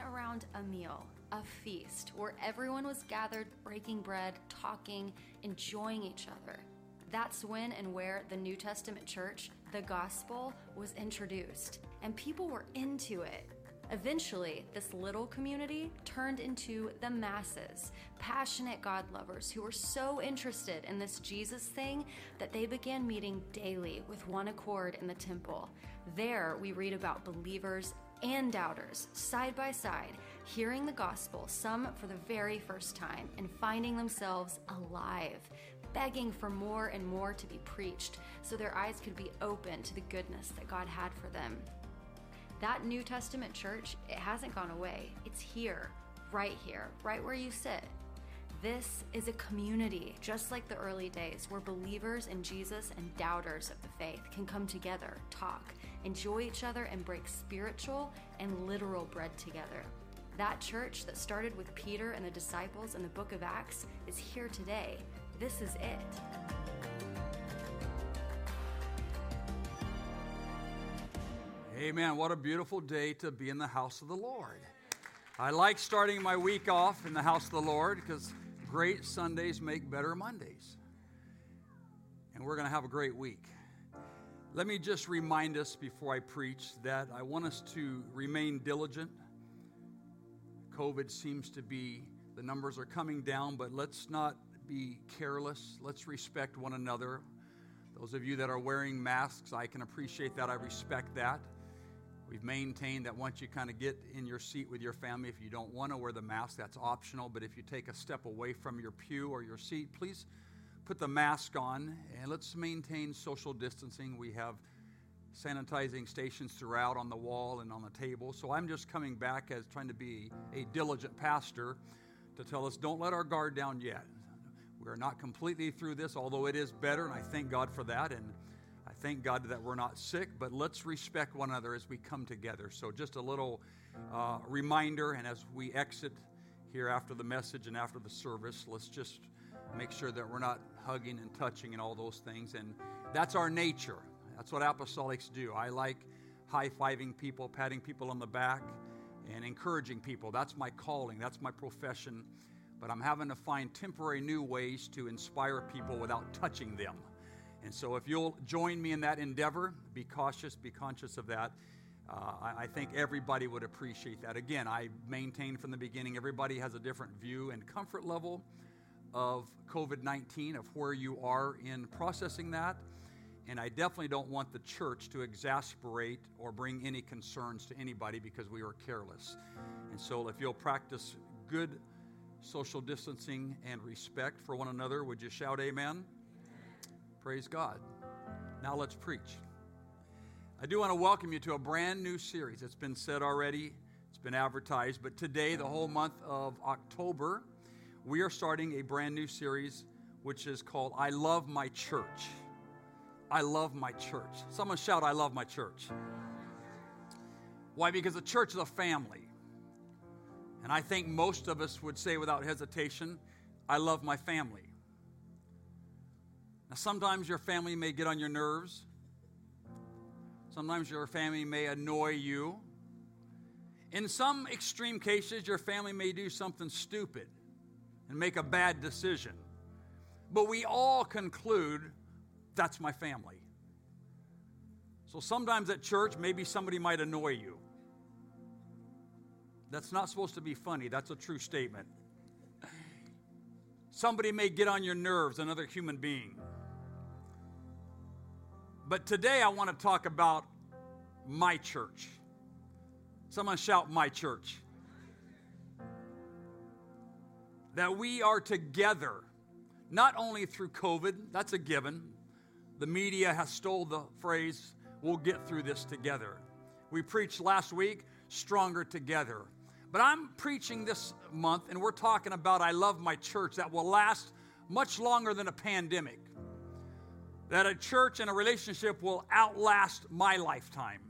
around a meal, a feast, where everyone was gathered, breaking bread, talking, enjoying each other. That's when and where the New Testament church, the gospel, was introduced, and people were into it. Eventually, this little community turned into the masses, passionate God lovers who were so interested in this Jesus thing that they began meeting daily with one accord in the temple. There, we read about believers and doubters side by side, hearing the gospel, some for the very first time, and finding themselves alive, begging for more and more to be preached so their eyes could be open to the goodness that God had for them. That New Testament church, it hasn't gone away. It's here, right here, right where you sit. This is a community, just like the early days, where believers in Jesus and doubters of the faith can come together, talk, enjoy each other, and break spiritual and literal bread together. That church that started with Peter and the disciples in the book of Acts is here today. This is it. Amen. What a beautiful day to be in the house of the Lord. I like starting my week off in the house of the Lord because great Sundays make better Mondays. And we're going to have a great week. Let me just remind us before I preach that I want us to remain diligent. COVID seems to be, the numbers are coming down, but let's not be careless. Let's respect one another. Those of you that are wearing masks, I can appreciate that. I respect that. We've maintained that once you kind of get in your seat with your family, if you don't want to wear the mask, that's optional. But if you take a step away from your pew or your seat, please put the mask on and let's maintain social distancing. We have sanitizing stations throughout on the wall and on the table. So I'm just coming back as trying to be a diligent pastor to tell us don't let our guard down yet. We're not completely through this, although it is better, and I thank God for that. And thank God that we're not sick, but let's respect one another as we come together. So, just a little uh, reminder, and as we exit here after the message and after the service, let's just make sure that we're not hugging and touching and all those things. And that's our nature. That's what apostolics do. I like high fiving people, patting people on the back, and encouraging people. That's my calling, that's my profession. But I'm having to find temporary new ways to inspire people without touching them. And so, if you'll join me in that endeavor, be cautious, be conscious of that. Uh, I, I, think everybody would appreciate that. Again, I maintain from the beginning everybody has a different view and comfort level of COVID 19, of where you are in processing that. And I definitely don't want the church to exasperate or bring any concerns to anybody because we are careless. And so, if you'll practice good social distancing and respect for one another, would you shout amen? Praise God. Now let's preach. I do want to welcome you to a brand new series. It's been said already, it's been advertised, but today, the whole month of October, we are starting a brand new series which is called I Love My Church. I love my church. Someone shout, I love my church. Why? Because the church is a family. And I think most of us would say without hesitation, I love my family. Now, sometimes your family may get on your nerves. Sometimes your family may annoy you. In some extreme cases, your family may do something stupid and make a bad decision. But we all conclude that's my family. So sometimes at church, maybe somebody might annoy you. That's not supposed to be funny, that's a true statement. Somebody may get on your nerves, another human being. But today I want to talk about my church. Someone shout, My church. That we are together, not only through COVID, that's a given. The media has stole the phrase, we'll get through this together. We preached last week, stronger together. But I'm preaching this month, and we're talking about I love my church that will last much longer than a pandemic that a church and a relationship will outlast my lifetime.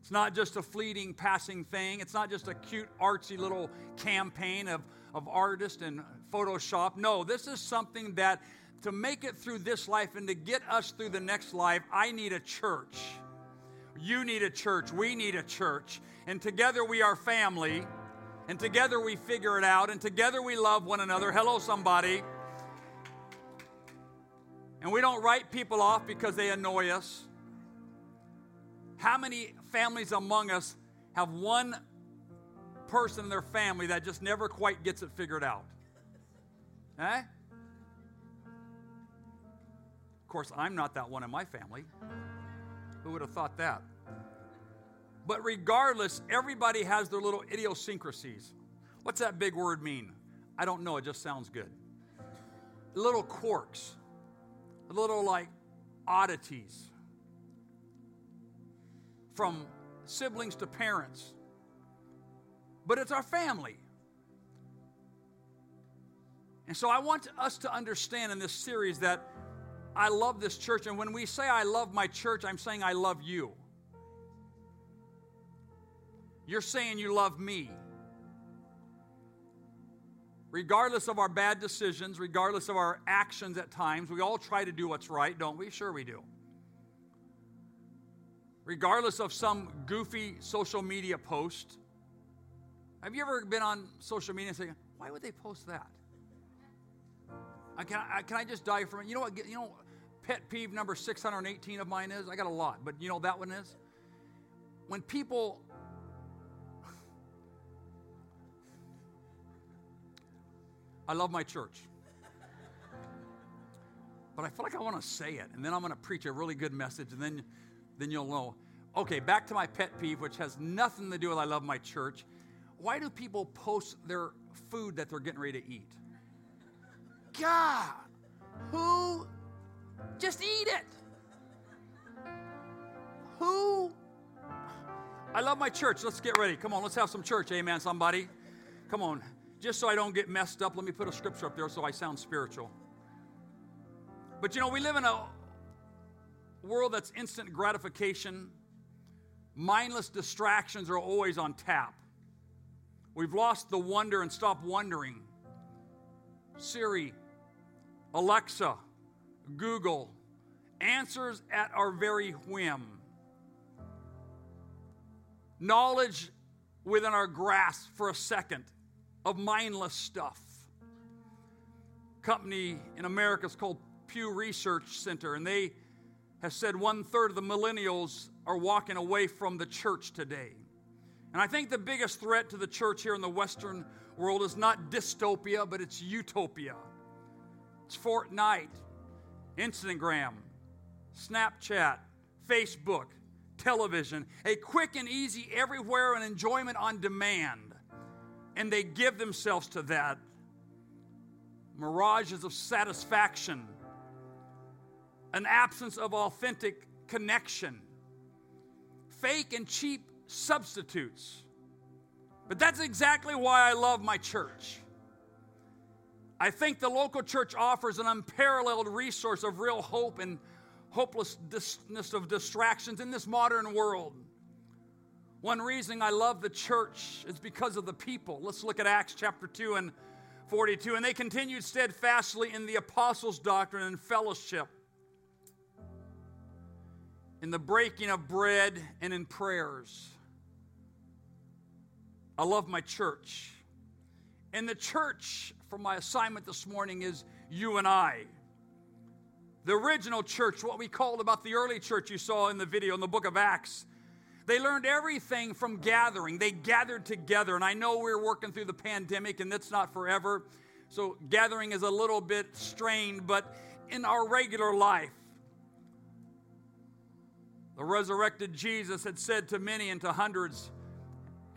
It's not just a fleeting, passing thing. It's not just a cute, artsy little campaign of, of artists and Photoshop. No, this is something that to make it through this life and to get us through the next life, I need a church. You need a church. We need a church. And together we are family. And together we figure it out, and together we love one another. Hello, somebody. And we don't write people off because they annoy us. How many families among us have one person in their family that just never quite gets it figured out? Eh? Of course, I'm not that one in my family. Who would have thought that? But regardless, everybody has their little idiosyncrasies. What's that big word mean? I don't know, it just sounds good. Little quirks, little like oddities from siblings to parents. But it's our family. And so I want us to understand in this series that I love this church. And when we say I love my church, I'm saying I love you. You're saying you love me. Regardless of our bad decisions, regardless of our actions at times, we all try to do what's right, don't we? Sure, we do. Regardless of some goofy social media post. Have you ever been on social media and say, why would they post that? I Can I, can I just die from it? You know what? You know, pet peeve number 618 of mine is? I got a lot, but you know that one is? When people I love my church. But I feel like I want to say it, and then I'm going to preach a really good message, and then, then you'll know. Okay, back to my pet peeve, which has nothing to do with I love my church. Why do people post their food that they're getting ready to eat? God, who just eat it? Who? I love my church. Let's get ready. Come on, let's have some church. Amen, somebody. Come on. Just so I don't get messed up, let me put a scripture up there so I sound spiritual. But you know, we live in a world that's instant gratification. Mindless distractions are always on tap. We've lost the wonder and stopped wondering. Siri, Alexa, Google, answers at our very whim. Knowledge within our grasp for a second of mindless stuff. Company in America is called Pew Research Center, and they have said one third of the millennials are walking away from the church today. And I think the biggest threat to the church here in the Western world is not dystopia, but it's utopia. It's Fortnite, Instagram, Snapchat, Facebook, television, a quick and easy everywhere and enjoyment on demand and they give themselves to that. Mirages of satisfaction, an absence of authentic connection, fake and cheap substitutes. But that's exactly why I love my church. I think the local church offers an unparalleled resource of real hope and hopelessness of distractions in this modern world. One reason I love the church is because of the people. Let's look at Acts chapter 2 and 42. And they continued steadfastly in the apostles' doctrine and fellowship, in the breaking of bread and in prayers. I love my church. And the church, for my assignment this morning, is you and I. The original church, what we called about the early church you saw in the video in the book of Acts they learned everything from gathering. They gathered together. And I know we're working through the pandemic and that's not forever. So gathering is a little bit strained, but in our regular life, the resurrected Jesus had said to many and to hundreds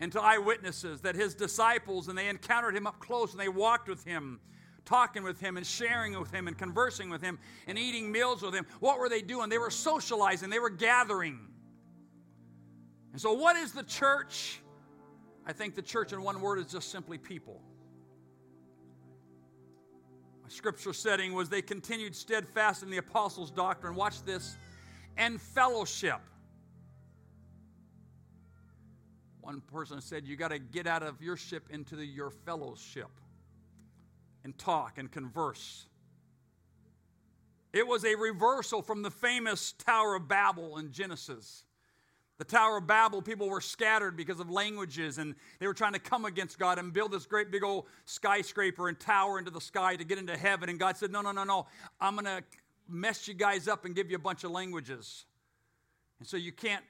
and to eyewitnesses that his disciples, and they encountered him up close and they walked with him, talking with him and sharing with him and conversing with him and eating meals with him. What were they doing? They were socializing, they were gathering. And so, what is the church? I think the church, in one word, is just simply people. My scripture setting was they continued steadfast in the apostles' doctrine. Watch this and fellowship. One person said, You got to get out of your ship into the, your fellowship and talk and converse. It was a reversal from the famous Tower of Babel in Genesis The Tower of Babel, people were scattered because of languages and they were trying to come against God and build this great big old skyscraper and tower into the sky to get into heaven. And God said, No, no, no, no. I'm going to mess you guys up and give you a bunch of languages. And so you can't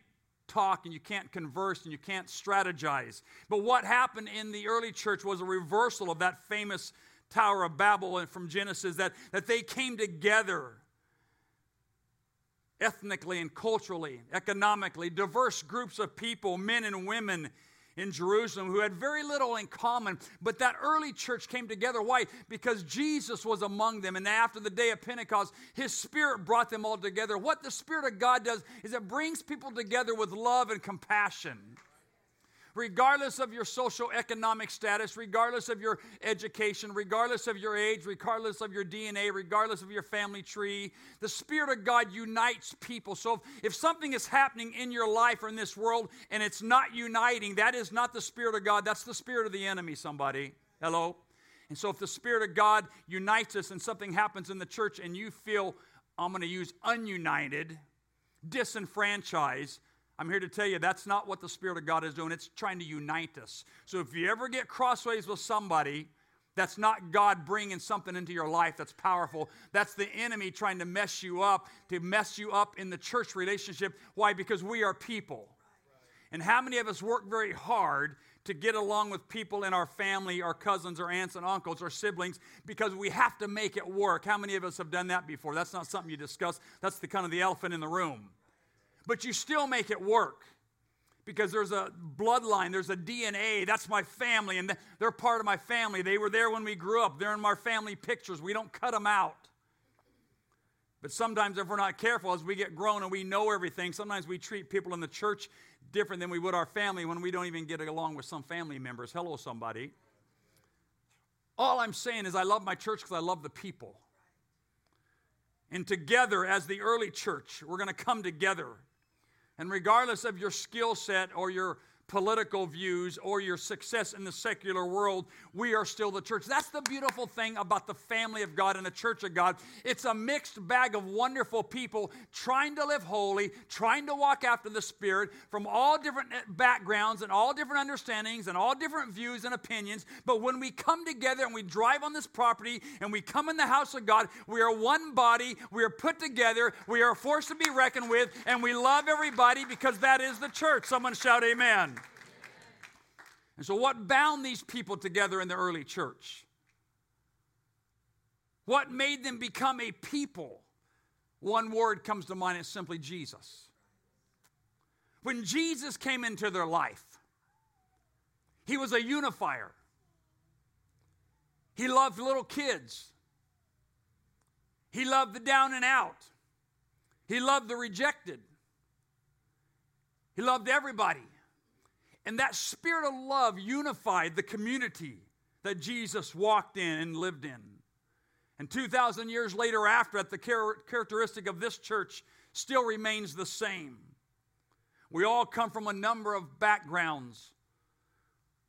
talk and you can't converse and you can't strategize. But what happened in the early church was a reversal of that famous Tower of Babel from Genesis that, that they came together ethnically and culturally, economically, diverse groups of people, men and women in Jerusalem who had very little in common. But that early church came together. Why? Because Jesus was among them. And after the day of Pentecost, his spirit brought them all together. What the Spirit of God does is it brings people together with love and compassion regardless of your social economic status, regardless of your education, regardless of your age, regardless of your DNA, regardless of your family tree. The Spirit of God unites people. So if, if something is happening in your life or in this world and it's not uniting, that is not the Spirit of God, that's the Spirit of the enemy, somebody. Hello? And so if the Spirit of God unites us and something happens in the church and you feel, I'm going to use ununited, disenfranchised, I'm here to tell you that's not what the Spirit of God is doing. It's trying to unite us. So if you ever get crossways with somebody, that's not God bringing something into your life that's powerful. That's the enemy trying to mess you up, to mess you up in the church relationship. Why? Because we are people. And how many of us work very hard to get along with people in our family, our cousins, our aunts and uncles, our siblings, because we have to make it work? How many of us have done that before? That's not something you discuss. That's the kind of the elephant in the room but you still make it work because there's a bloodline, there's a DNA. That's my family, and they're part of my family. They were there when we grew up, they're in my family pictures. We don't cut them out. But sometimes, if we're not careful, as we get grown and we know everything, sometimes we treat people in the church different than we would our family when we don't even get along with some family members. Hello, somebody. All I'm saying is, I love my church because I love the people. And together, as the early church, we're going to come together and regardless of your skill set or your political views or your success in the secular world, we are still the church. That's the beautiful thing about the family of God and the church of God. It's a mixed bag of wonderful people trying to live holy, trying to walk after the Spirit from all different eh, backgrounds and all different understandings and all different views and opinions. But when we come together and we drive on this property and we come in the house of God, we are one body, we are put together, we are forced to be reckoned with, and we love everybody because that is the church. Someone shout, Amen. And so, what bound these people together in the early church? What made them become a people? One word comes to mind, it's simply Jesus. When Jesus came into their life, he was a unifier. He loved little kids. He loved the down and out. He loved the rejected. He loved everybody. And that spirit of love unified the community that Jesus walked in and lived in. And 2,000 years later, after that, the characteristic of this church still remains the same. We all come from a number of backgrounds,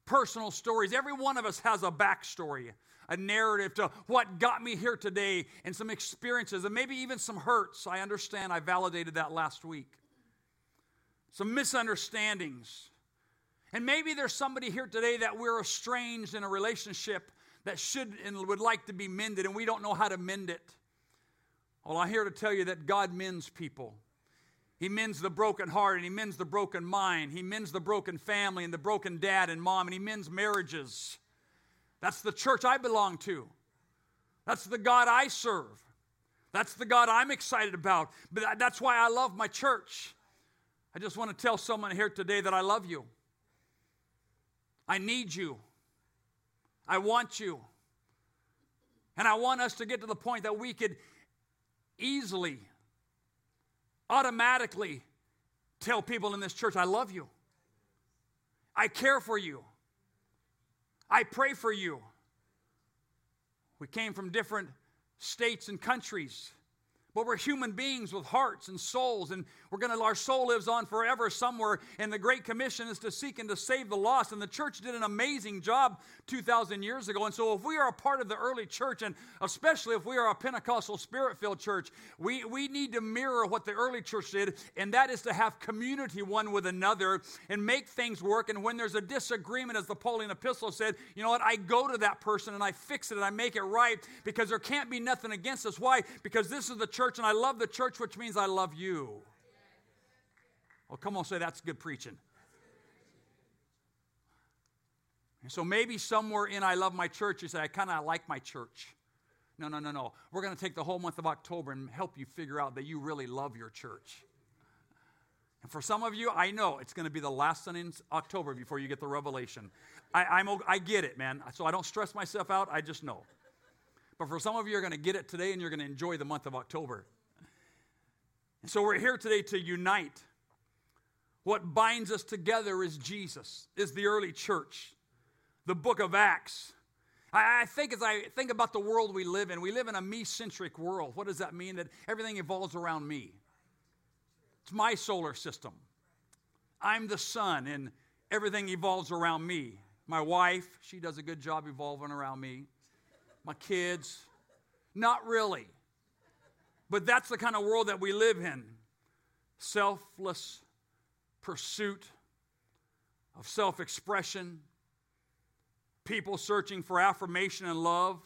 personal stories. Every one of us has a backstory, a narrative to what got me here today, and some experiences, and maybe even some hurts. I understand, I validated that last week. Some misunderstandings and maybe there's somebody here today that we're estranged in a relationship that should and would like to be mended, and we don't know how to mend it. Well, I'm here to tell you that God mends people. He mends the broken heart and He mends the broken mind. He mends the broken family and the broken dad and mom, and He mends marriages. That's the church I belong to. That's the God I serve. That's the God I'm excited about. But that's why I love my church. I just want to tell someone here today that I love you. I need you. I want you. And I want us to get to the point that we could easily, automatically tell people in this church, I love you. I care for you. I pray for you. We came from different states and countries, But we're human beings with hearts and souls, and we're going to, our soul lives on forever somewhere. And the Great Commission is to seek and to save the lost. And the church did an amazing job 2,000 years ago. And so, if we are a part of the early church, and especially if we are a Pentecostal spirit filled church, we, we need to mirror what the early church did, and that is to have community one with another and make things work. And when there's a disagreement, as the Pauline epistle said, you know what? I go to that person and I fix it and I make it right because there can't be nothing against us. Why? Because this is the church church and I love the church, which means I love you. Well, come on, say that's good preaching. And so maybe somewhere in I love my church, you say, I kind of like my church. No, no, no, no. We're going to take the whole month of October and help you figure out that you really love your church. And for some of you, I know it's going to be the last Sunday in October before you get the revelation. I, I'm, I get it, man. So I don't stress myself out. I just know. But for some of you, you're going to get it today and you're going to enjoy the month of October. And so we're here today to unite. What binds us together is Jesus, is the early church, the book of Acts. I, I think as I think about the world we live in, we live in a me centric world. What does that mean? That everything evolves around me. It's my solar system. I'm the sun, and everything evolves around me. My wife, she does a good job evolving around me my kids. Not really. But that's the kind of world that we live in selfless pursuit of self expression, people searching for affirmation and love,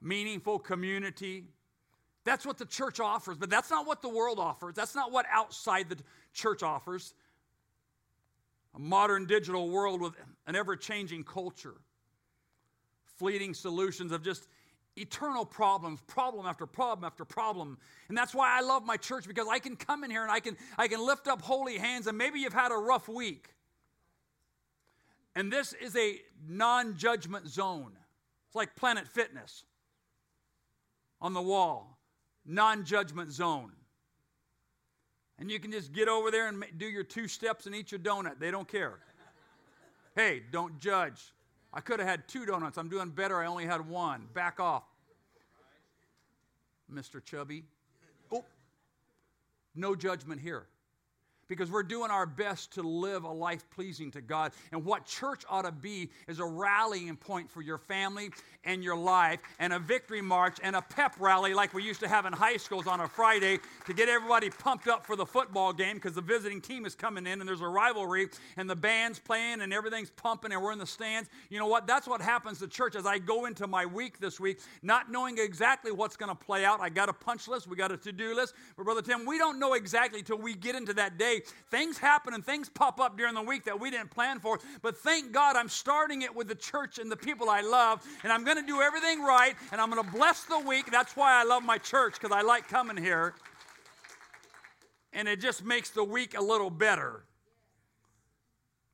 meaningful community. That's what the church offers, but that's not what the world offers. That's not what outside the church offers. A modern digital world with an ever changing culture fleeting solutions of just eternal problems, problem after problem after problem. And that's why I love my church because I can come in here and I can I can lift up holy hands and maybe you've had a rough week. And this is a non-judgment zone. It's like Planet Fitness on the wall. Non-judgment zone. And you can just get over there and do your two steps and eat your donut. They don't care. hey, don't judge. I could have had two donuts. I'm doing better. I only had one. Back off, Mr. Chubby. Oh, no judgment here because we're doing our best to live a life pleasing to God. And what church ought to be is a rallying point for your family and your life, and a victory march and a pep rally like we used to have in high schools on a Friday to get everybody pumped up for the football game because the visiting team is coming in and there's a rivalry and the band's playing and everything's pumping and we're in the stands. You know what? That's what happens to church as I go into my week this week, not knowing exactly what's going to play out. I got a punch list, we got a to do list. But, Brother Tim, we don't know exactly till we get into that day things happen and things pop up during the week that we didn't plan for. But thank God I'm starting it with the church and the people I love, and I'm going to do everything right, and I'm going to bless the week. That's why I love my church, because I like coming here. And it just makes the week a little better.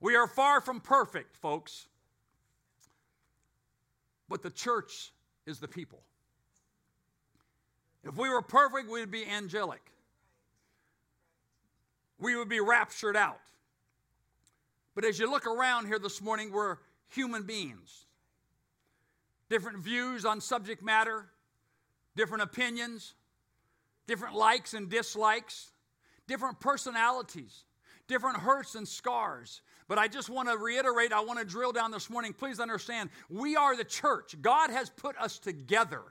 We are far from perfect, folks. But the church is the people. If we were perfect, we'd be angelic we would be raptured out. But as you look around here this morning, we're human beings. Different views on subject matter, different opinions, different likes and dislikes, different personalities, different hurts and scars. But I just want to reiterate, I want to drill down this morning. Please understand, we are the church. God has put us together.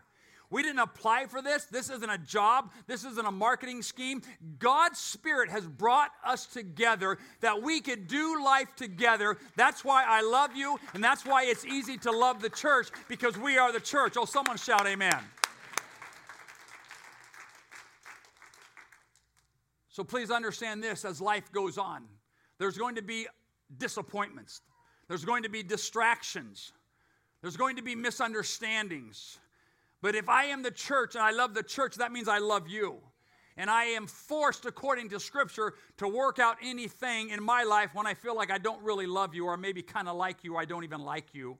We didn't apply for this. This isn't a job. This isn't a marketing scheme. God's Spirit has brought us together that we could do life together. That's why I love you, and that's why it's easy to love the church because we are the church. Oh, someone shout, Amen. So please understand this as life goes on. There's going to be disappointments, there's going to be distractions, there's going to be misunderstandings. But if I am the church and I love the church, that means I love you. And I am forced, according to Scripture, to work out anything in my life when I feel like I don't really love you, or maybe kind of like you, or I don't even like you.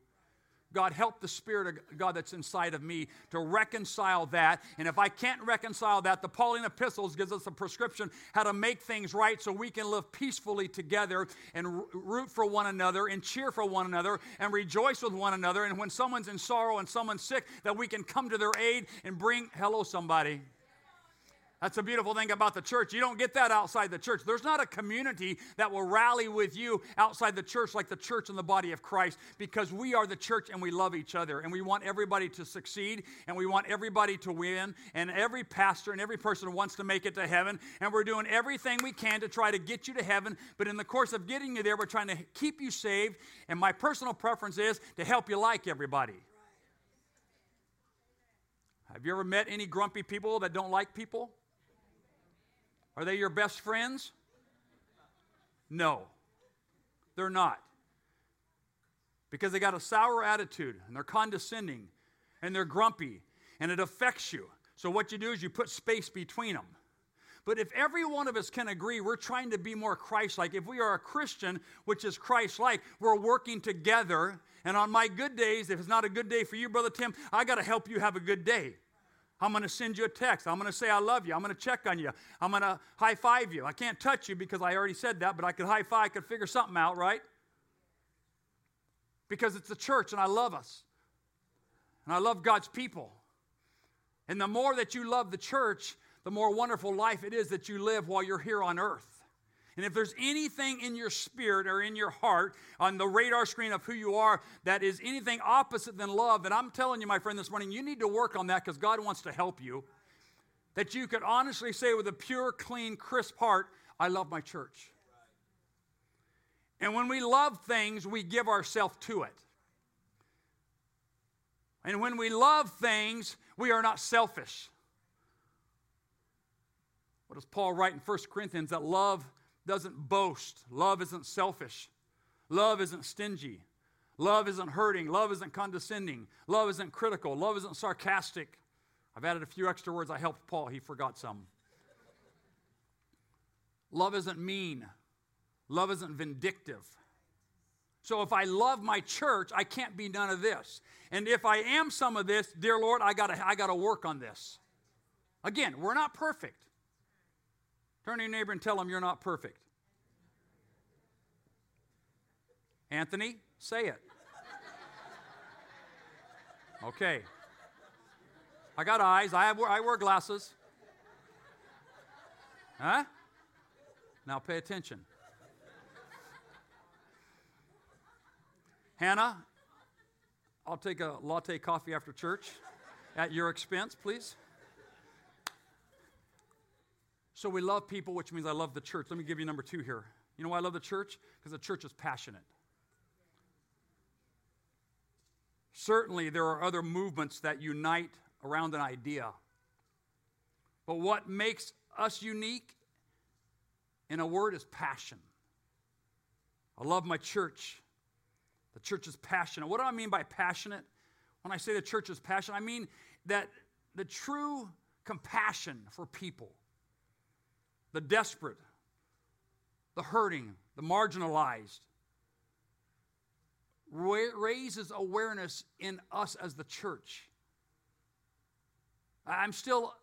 God, help the Spirit of God that's inside of me to reconcile that. And if I can't reconcile that, the Pauline epistles gives us a prescription how to make things right so we can live peacefully together and root for one another and cheer for one another and rejoice with one another. And when someone's in sorrow and someone's sick, that we can come to their aid and bring, hello, somebody. That's a beautiful thing about the church. You don't get that outside the church. There's not a community that will rally with you outside the church like the church and the body of Christ because we are the church and we love each other and we want everybody to succeed and we want everybody to win and every pastor and every person wants to make it to heaven and we're doing everything we can to try to get you to heaven, but in the course of getting you there, we're trying to keep you saved and my personal preference is to help you like everybody. Have you ever met any grumpy people that don't like people? Are they your best friends? No, they're not. Because they got a sour attitude and they're condescending and they're grumpy and it affects you. So, what you do is you put space between them. But if every one of us can agree we're trying to be more Christ like, if we are a Christian, which is Christ like, we're working together. And on my good days, if it's not a good day for you, Brother Tim, I got to help you have a good day. I'm going to send you a text. I'm going to say I love you. I'm going to check on you. I'm going to high five you. I can't touch you because I already said that, but I could high five, I could figure something out, right? Because it's the church and I love us. And I love God's people. And the more that you love the church, the more wonderful life it is that you live while you're here on earth. And if there's anything in your spirit or in your heart on the radar screen of who you are that is anything opposite than love, then I'm telling you, my friend, this morning, you need to work on that because God wants to help you. That you could honestly say with a pure, clean, crisp heart, I love my church. And when we love things, we give ourselves to it. And when we love things, we are not selfish. What does Paul write in 1 Corinthians? That love doesn't boast. Love isn't selfish. Love isn't stingy. Love isn't hurting. Love isn't condescending. Love isn't critical. Love isn't sarcastic. I've added a few extra words. I helped Paul. He forgot some. Love isn't mean. Love isn't vindictive. So if I love my church, I can't be none of this. And if I am some of this, dear Lord, I got I to work on this. Again, we're not perfect. Turn to your neighbor and tell them you're not perfect. Anthony, say it. Okay. I got eyes. I, have, I wear glasses. Huh? Now pay attention. Hannah, I'll take a latte coffee after church at your expense, please. So we love people, which means I love the church. Let me give you number two here. You know why I love the church? Because the church is passionate. Certainly, there are other movements that unite around an idea. But what makes us unique, in a word, is passion. I love my church. The church is passionate. What do I mean by passionate? When I say the church is passionate, I mean that the true compassion for people the desperate, the hurting, the marginalized. Raises awareness in us as the church. I'm still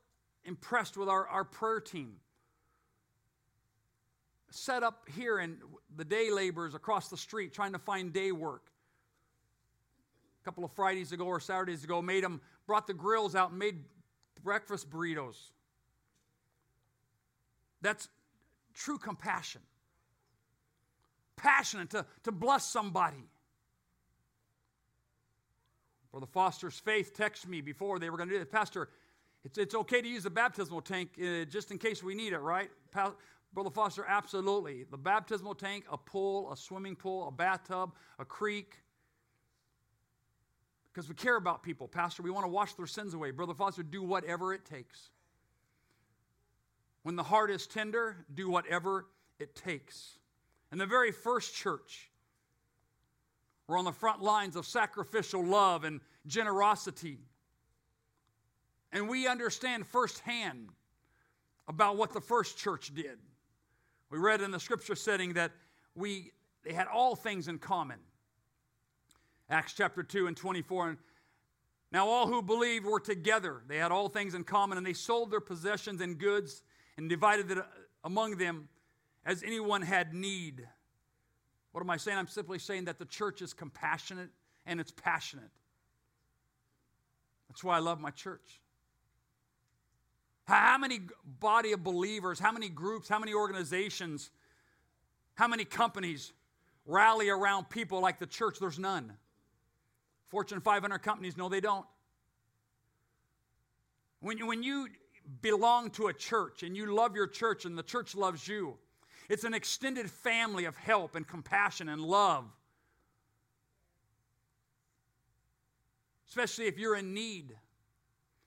impressed with our, our prayer team. Set up here and the day laborers across the street trying to find day work. A couple of Fridays ago or Saturdays ago, made them, brought the grills out and made breakfast burritos. That's true compassion. Passionate to, to bless somebody. Brother Foster's faith texted me before they were going to do it. Pastor, it's, it's okay to use the baptismal tank uh, just in case we need it, right? Pa- Brother Foster, absolutely. The baptismal tank, a pool, a swimming pool, a bathtub, a creek. Because we care about people. Pastor, we want to wash their sins away. Brother Foster, do whatever it takes. When the heart is tender, do whatever it takes. In the very first church, we're on the front lines of sacrificial love and generosity. And we understand firsthand about what the first church did. We read in the scripture setting that we they had all things in common. Acts chapter 2 and 24. and Now all who believed were together. They had all things in common, and they sold their possessions and goods and divided it uh, among them as anyone had need. What am I saying? I'm simply saying that the church is compassionate and it's passionate. That's why I love my church. How many body of believers, how many groups, how many organizations, how many companies rally around people like the church? There's none. Fortune 500 companies, no, they don't. When when you belong to a church and you love your church and the church loves you, it's an extended family of help and compassion and love. Especially if you're in need,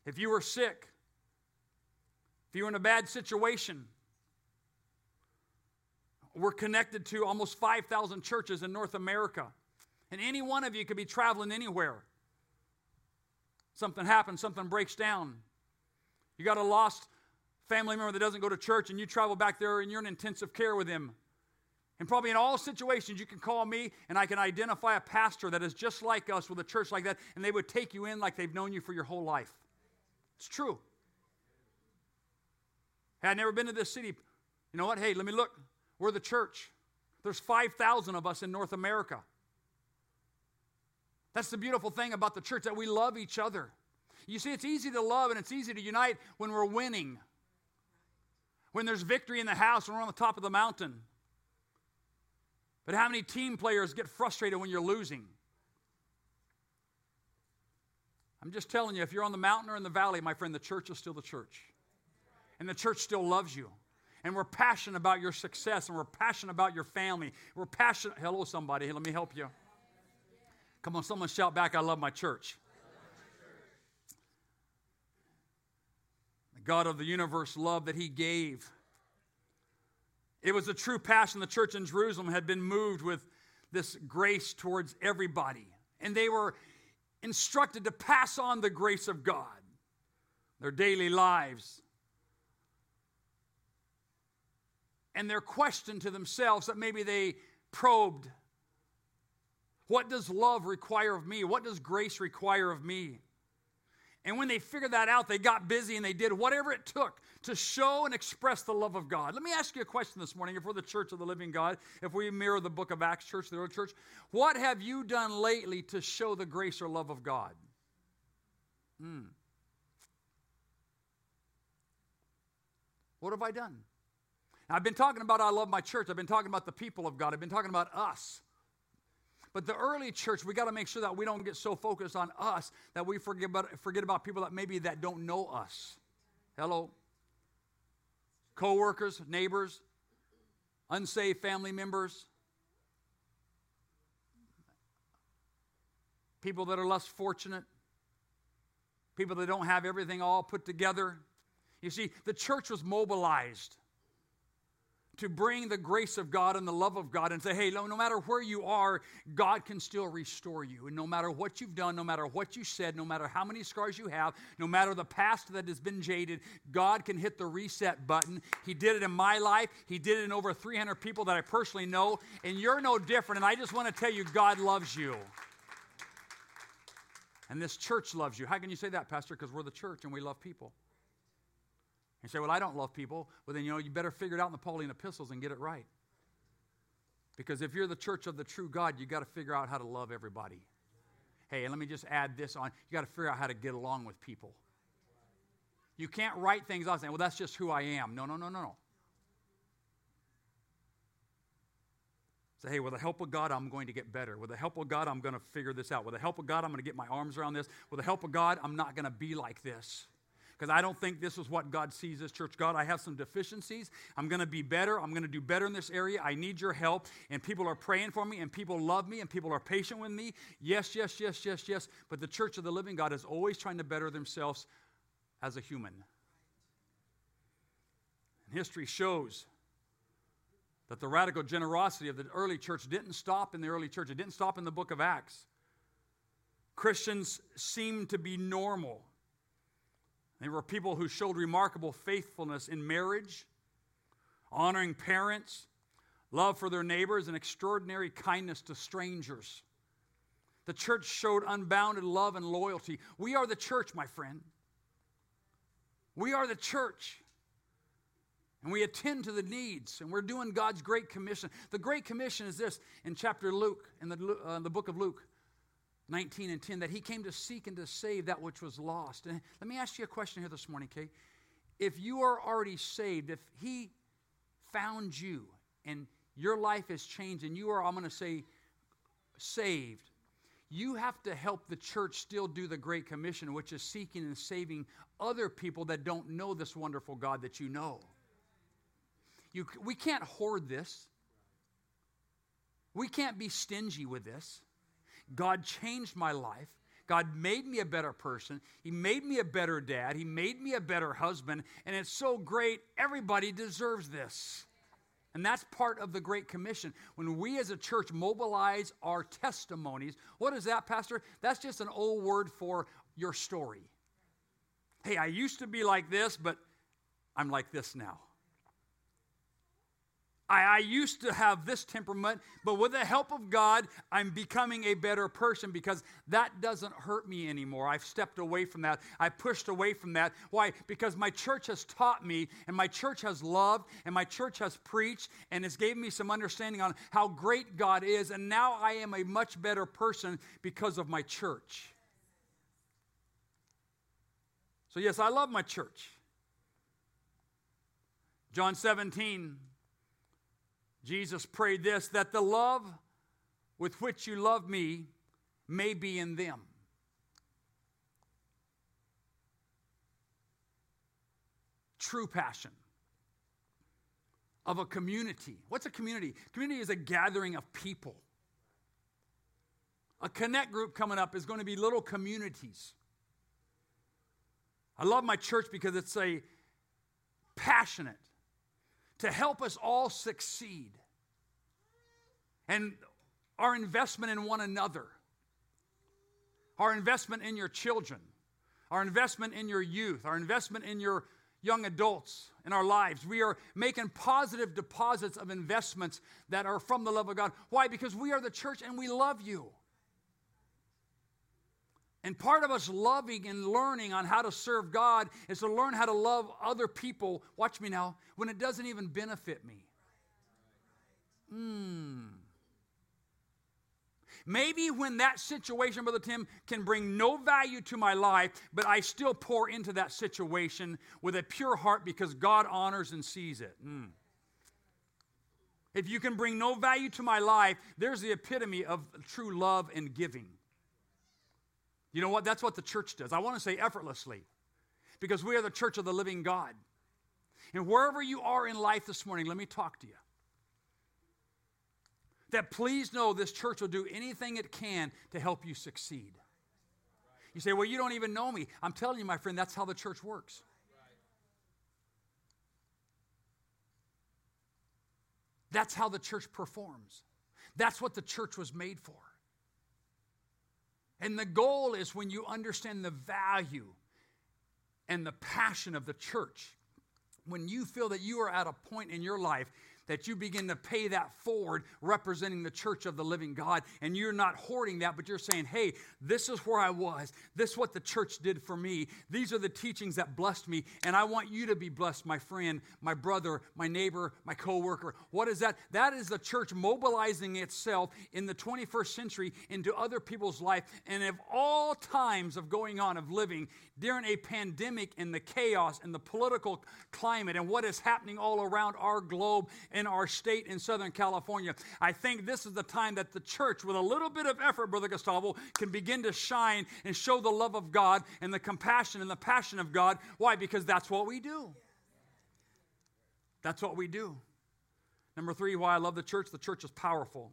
if you are sick, if you're in a bad situation. We're connected to almost 5,000 churches in North America. And any one of you could be traveling anywhere. Something happens, something breaks down. You got a lost family member that doesn't go to church, and you travel back there and you're in intensive care with him. And probably in all situations, you can call me and I can identify a pastor that is just like us with a church like that, and they would take you in like they've known you for your whole life. It's true. Hey, I'd never been to this city. You know what? Hey, let me look. We're the church. There's 5,000 of us in North America. That's the beautiful thing about the church that we love each other. You see, it's easy to love and it's easy to unite when we're winning, when there's victory in the house, when we're on the top of the mountain. But how many team players get frustrated when you're losing? I'm just telling you, if you're on the mountain or in the valley, my friend, the church is still the church. And the church still loves you. And we're passionate about your success and we're passionate about your family. We're passionate. Hello, somebody. Let me help you. Come on, someone shout back, I love my church. God of the universe love that He gave. It was a true passion. The church in Jerusalem had been moved with this grace towards everybody. And they were instructed to pass on the grace of God, their daily lives. And their question to themselves that maybe they probed what does love require of me? What does grace require of me? And when they figured that out, they got busy and they did whatever it took to show and express the love of God. Let me ask you a question this morning if we're the church of the living God, if we mirror the book of Acts church, the early church, what have you done lately to show the grace or love of God? Hmm. What have I done? Now, I've been talking about I love my church. I've been talking about the people of God. I've been talking about us. But the early church, we got to make sure that we don't get so focused on us that we forget about, forget about people that maybe that don't know us. Hello? Co-workers, neighbors, unsaved family members, people that are less fortunate, people that don't have everything all put together. You see, the church was mobilized to bring the grace of God and the love of God and say, hey, no, no matter where you are, God can still restore you. And no matter what you've done, no matter what you said, no matter how many scars you have, no matter the past that has been jaded, God can hit the reset button. He did it in my life, He did it in over 300 people that I personally know, and you're no different. And I just want to tell you, God loves you. And this church loves you. How can you say that, Pastor? Because we're the church and we love people. You say, Well, I don't love people. Well, then, you know, you better figure it out in the Pauline epistles and get it right. Because if you're the church of the true God, you got to figure out how to love everybody. Hey, and let me just add this on. You got to figure out how to get along with people. You can't write things out saying, well, that's just who I am. No, no, no, no, no. Say, hey, with the help of God, I'm going to get better. With the help of God, I'm going to figure this out. With the help of God, I'm going to get my arms around this. With the help of God, I'm not going to be like this because I don't think this is what God sees as church. God, I have some deficiencies. I'm going to be better. I'm going to do better in this area. I need your help. And people are praying for me, and people love me, and people are patient with me. Yes, yes, yes, yes, yes. But the church of the living God is always trying to better themselves as a human. And history shows that the radical generosity of the early church didn't stop in the early church, it didn't stop in the book of Acts. Christians seemed to be normal they were people who showed remarkable faithfulness in marriage, honoring parents, love for their neighbors, and extraordinary kindness to strangers. The church showed unbounded love and loyalty. We are the church, my friend. We are the church. And we attend to the needs, and we're doing God's Great Commission. The Great Commission is this in chapter Luke, in the, uh, the book of Luke. 19 and 10 that he came to seek and to save that which was lost. And let me ask you a question here this morning, Kate. if you are already saved, if He found you and your life has changed and you are, I'm going to say, saved, you have to help the church still do the Great Commission, which is seeking and saving other people that don't know this wonderful God that you know. You, we can't hoard this. We can't be stingy with this. God changed my life. God made me a better person. He made me a better dad. He made me a better husband. And it's so great. Everybody deserves this. And that's part of the Great Commission. When we as a church mobilize our testimonies, what is that, Pastor? That's just an old word for your story. Hey, I used to be like this, but I'm like this now. I, I, used to have this temperament, but with the help of God, I'm becoming a better person because that doesn't hurt me anymore. I've stepped away from that. I pushed away from that. Why? Because my church has taught me, and my church has loved, and my church has preached, and it's given me some understanding on how great God is. And now I am a much better person because of my church. So, yes, I love my church. John 17, Jesus prayed this that the love with which you love me may be in them. True passion of a community. What's a community? Community is a gathering of people. A connect group coming up is going to be little communities I love my church because it's a passionate to help us all succeed. And our investment in one another, our investment in your children, our investment in your youth, our investment in your young adults in our lives. We are making positive deposits of investments that are from the love of God. Why? Because we are the church and we love you. And part of us loving and learning on how to serve God is to learn how to love other people, watch me now, when it doesn't even benefit me. Hmm. Maybe when that situation, Brother Tim, can bring no value to my life, but I still pour into that situation with a pure heart because God honors and sees it. Mm. If you can bring no value to my life, there's the epitome of true love and giving. You know what? That's what the church does. I want to say effortlessly because we are the church of the living God. And wherever you are in life this morning, let me talk to you. That please know this church will do anything it can to help you succeed. You say, Well, you don't even know me. I'm telling you, my friend, that's how the church works. That's how the church performs. That's what the church was made for. And the goal is when you understand the value and the passion of the church, when you feel that you are at a point in your life that you begin to pay that forward representing the church of the living God. And you're not hoarding that, but you're saying, hey, this is where I was. This is what the church did for me. These are the teachings that blessed me. And I want you to be blessed, my friend, my brother, my neighbor, my coworker. What is that? That is the church mobilizing itself in the 21st century into other people's life. And of all times of going on, of living during a pandemic and the chaos and the political climate and what is happening all around our globe in our state in Southern California. I think this is the time that the church, with a little bit of effort, Brother Gustavo, can begin to shine and show the love of God and the compassion and the passion of God. Why? Because that's what we do. That's what we do. Number three, why I love the church the church is powerful.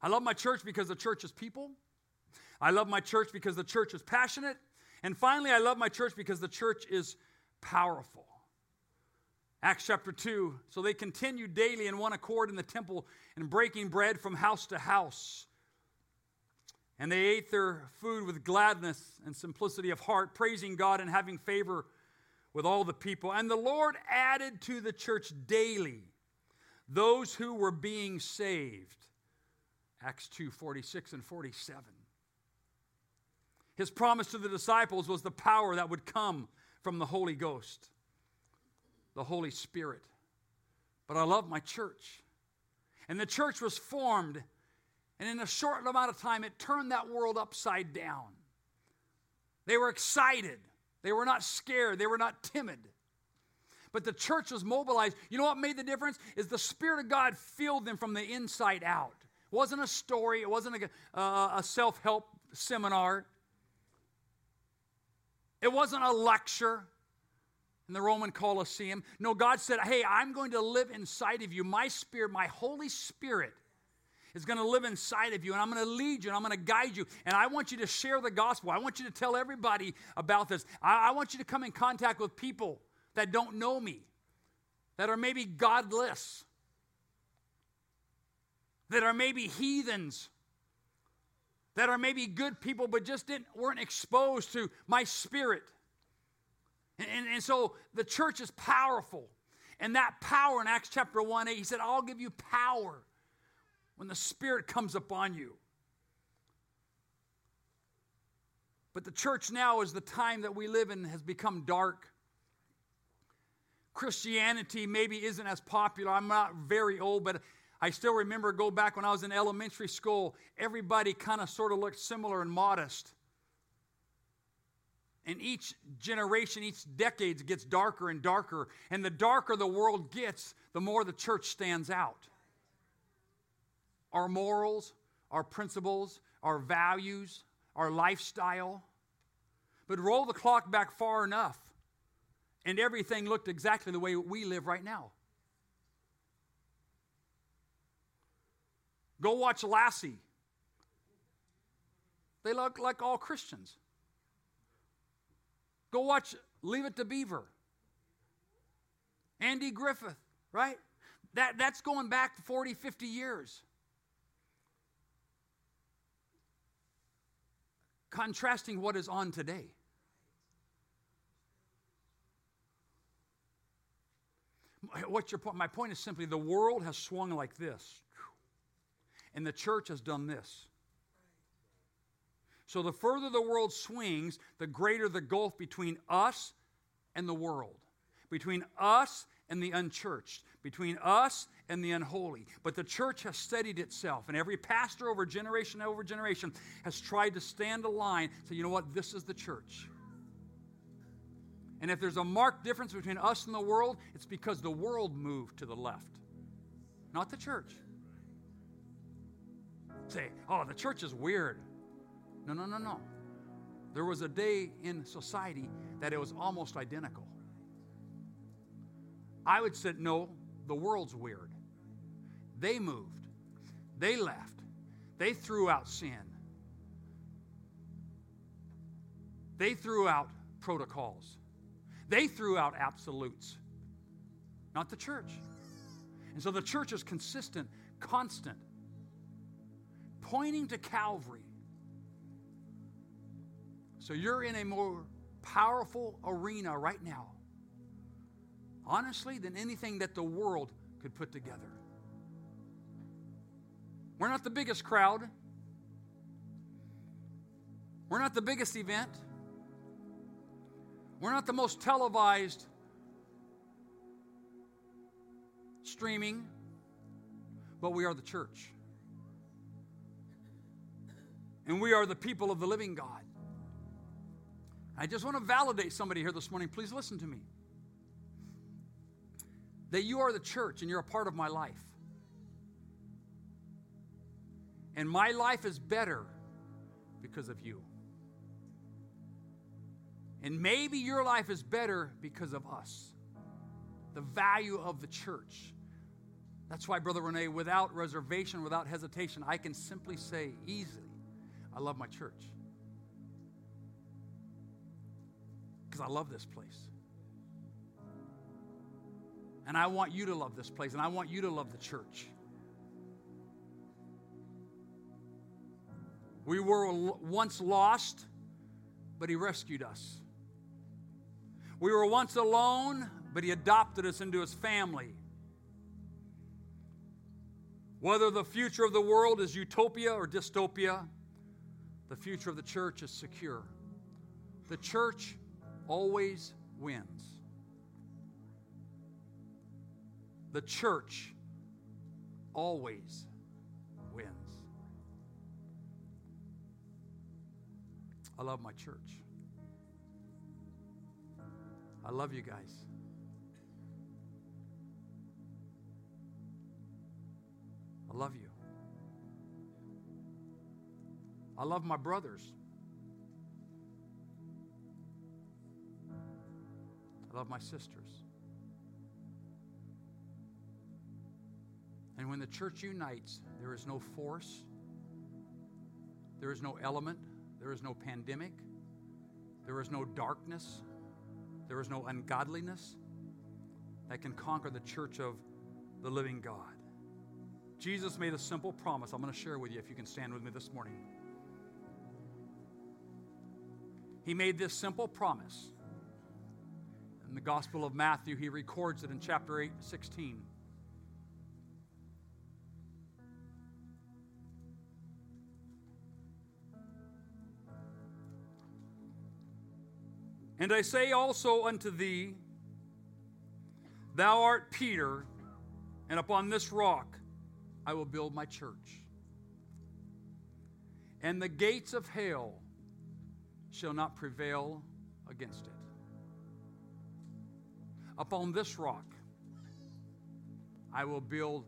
I love my church because the church is people. I love my church because the church is passionate. And finally, I love my church because the church is powerful. Acts chapter 2. So they continued daily in one accord in the temple and breaking bread from house to house. And they ate their food with gladness and simplicity of heart, praising God and having favor with all the people. And the Lord added to the church daily those who were being saved. Acts 2 46 and 47. His promise to the disciples was the power that would come from the Holy Ghost the Holy Spirit. But I love my church. And the church was formed, and in a short amount of time, it turned that world upside down. They were excited, they were not scared, they were not timid. But the church was mobilized. You know what made the difference? Is the Spirit of God filled them from the inside out. It wasn't a story, it wasn't a, uh, a self help seminar, it wasn't a lecture in the Roman Colosseum. No, God said, Hey, I'm going to live inside of you. My Spirit, my Holy Spirit, is going to live inside of you, and I'm going to lead you, and I'm going to guide you. And I want you to share the gospel. I want you to tell everybody about this. I, I want you to come in contact with people that don't know me, that are maybe godless, that are maybe heathens, that are maybe good people but just didn't, weren't exposed to my spirit. And, and, so the church is powerful. And that power in Acts chapter 1 8, he said, I'll give you power when the Spirit comes upon you. But the church now is the time that we live in has become dark. Christianity maybe isn't as popular. I'm not very old, but I still remember go back when I was in elementary school, everybody kind of sort of looked similar and modest. And each generation, each decade gets darker and darker. And the darker the world gets, the more the church stands out. Our morals, our principles, our values, our lifestyle. But roll the clock back far enough, and everything looked exactly the way we live right now. Go watch Lassie. They look like all Christians. Go watch Leave It to Beaver. Andy Griffith, right? That, that's going back 40, 50 years. Contrasting what is on today. What's your point? My point is simply the world has swung like this, and the church has done this. So the further the world swings, the greater the gulf between us and the world, between us and the unchurched, between us and the unholy. But the church has steadied itself, and every pastor over generation over generation has tried to stand a line, say, you know what, this is the church. And if there's a marked difference between us and the world, it's because the world moved to the left, not the church. Say, oh, the church is weird. No, no, no, no. There was a day in society that it was almost identical. I would say, no, the world's weird. They moved, they left, they threw out sin, they threw out protocols, they threw out absolutes, not the church. And so the church is consistent, constant, pointing to Calvary so you're in a more powerful arena right now, honestly, than anything that the world could put together. We're not the biggest crowd. We're not the biggest event. We're not the most televised streaming, but we are the church. And we are the people of the living God. I just want to validate somebody here this morning. Please listen to me. That you are the church and you're a part of my life. And my life is better because of you. And maybe your life is better because of us. The value of the church. That's why, Brother Renee, without reservation, without hesitation, I can simply say easily, I love my church. Because I love this place. And I want you to love this place, and I want you to love the church. We were once lost, but He rescued us. We were once alone, but He adopted us into His family. Whether the future of the world is utopia or dystopia, the future of the church is secure. The church always wins. The church always wins. I love my church. I love you guys. I love you. I love my brothers. I love my sisters. And when the church unites, there is no force, there is no element, there is no pandemic, there is no darkness, there is no ungodliness that can conquer the church of the living God. Jesus made a simple promise. I'm going to share with you if you can stand with me this morning. He made this simple promise. In the Gospel of Matthew, he records it in chapter 8, 16. And I say also unto thee, Thou art Peter, and upon this rock I will build my church. And the gates of hell shall not prevail against it. Upon this rock I will build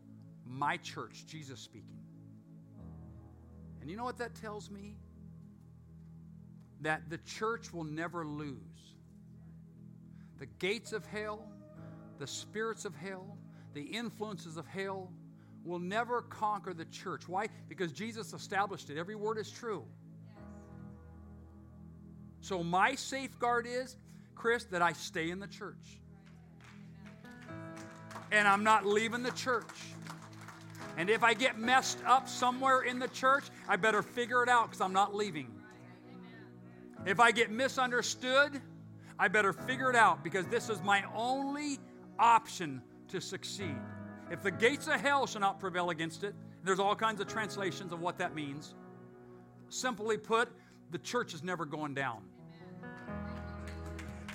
my church, Jesus speaking. And you know what that tells me? That the church will never lose. The gates of hell, the spirits of hell, the influences of hell will never conquer the church. Why? Because Jesus established it. Every word is true. So, my safeguard is, Chris, that I stay in the church. And I'm not leaving the church. And if I get messed up somewhere in the church, I better figure it out because I'm not leaving. If I get misunderstood, I better figure it out because this is my only option to succeed. If the gates of hell shall not prevail against it, there's all kinds of translations of what that means. Simply put, the church is never going down.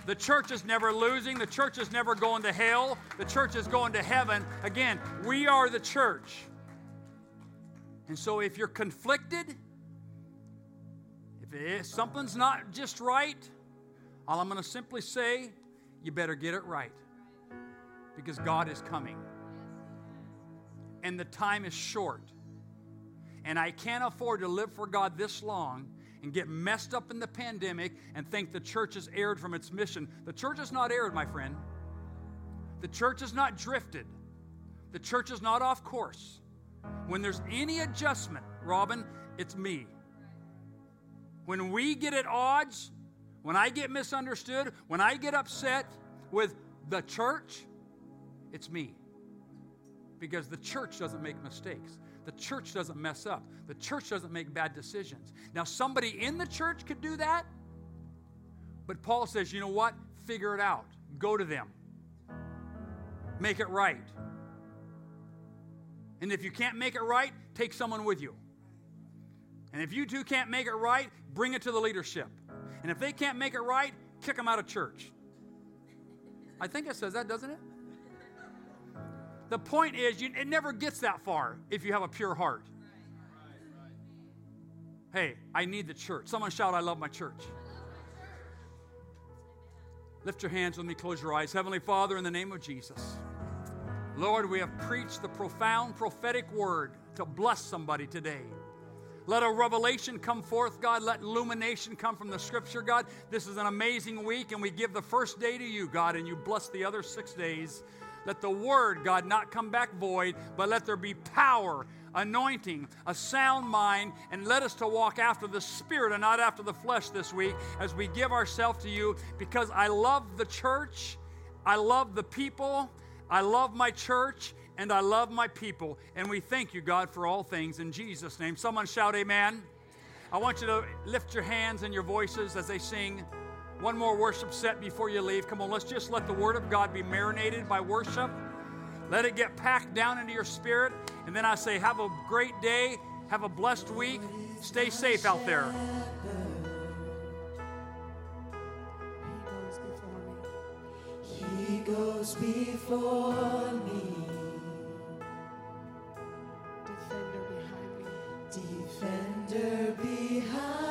The church is never losing. The church is never going to hell. The church is going to heaven. Again, we are the church. And so if you're conflicted, if something's not just right, all I'm going to simply say, you better get it right because God is coming. And the time is short. And I can't afford to live for God this long and get messed up in the pandemic and think the church has erred from its mission. The church has not erred, my friend. The church has not drifted. The church is not off course. When there's any adjustment, Robin, it's me. When we get at odds, when I get misunderstood, when I get upset with the church, it's me. Because the church doesn't make mistakes. The church doesn't mess up. The church doesn't make bad decisions. Now, somebody in the church could do that, but Paul says, you know what? Figure it out. Go to them. Make it right. And if you can't make it right, take someone with you. And if you two can't make it right, bring it to the leadership. And if they can't make it right, kick them out of church. I think it says that, doesn't it? The point is, you, it never gets that far if you have a pure heart. Hey, I need the church. Someone shout, I love my church. Lift your hands with me, close your eyes. Heavenly Father, in the name of Jesus, Lord, we have preached the profound prophetic word to bless somebody today. Let a revelation come forth, God. Let illumination come from the scripture, God. This is an amazing week, and we give the first day to you, God, and you bless the other six days. Let the word, God, not come back void, but let there be power, anointing, a sound mind, and let us to walk after the Spirit and not after the flesh this week as we give ourselves to you because I love the church, I love the people, I love my church, and I love my people. And we thank you, God, for all things in Jesus' name. Someone shout, Amen. I want you to lift your hands and your voices as they sing. One more worship set before you leave. Come on, let's just let the Word of God be marinated by worship. Let it get packed down into your spirit. And then I say, have a great day. Have a blessed week. Stay safe out there. He goes before me. Defender behind me. Defender behind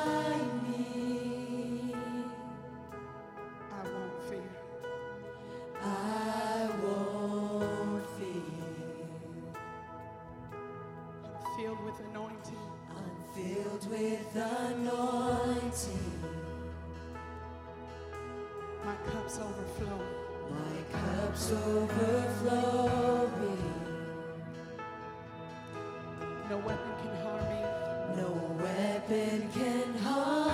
No weapon can harm me. No weapon can harm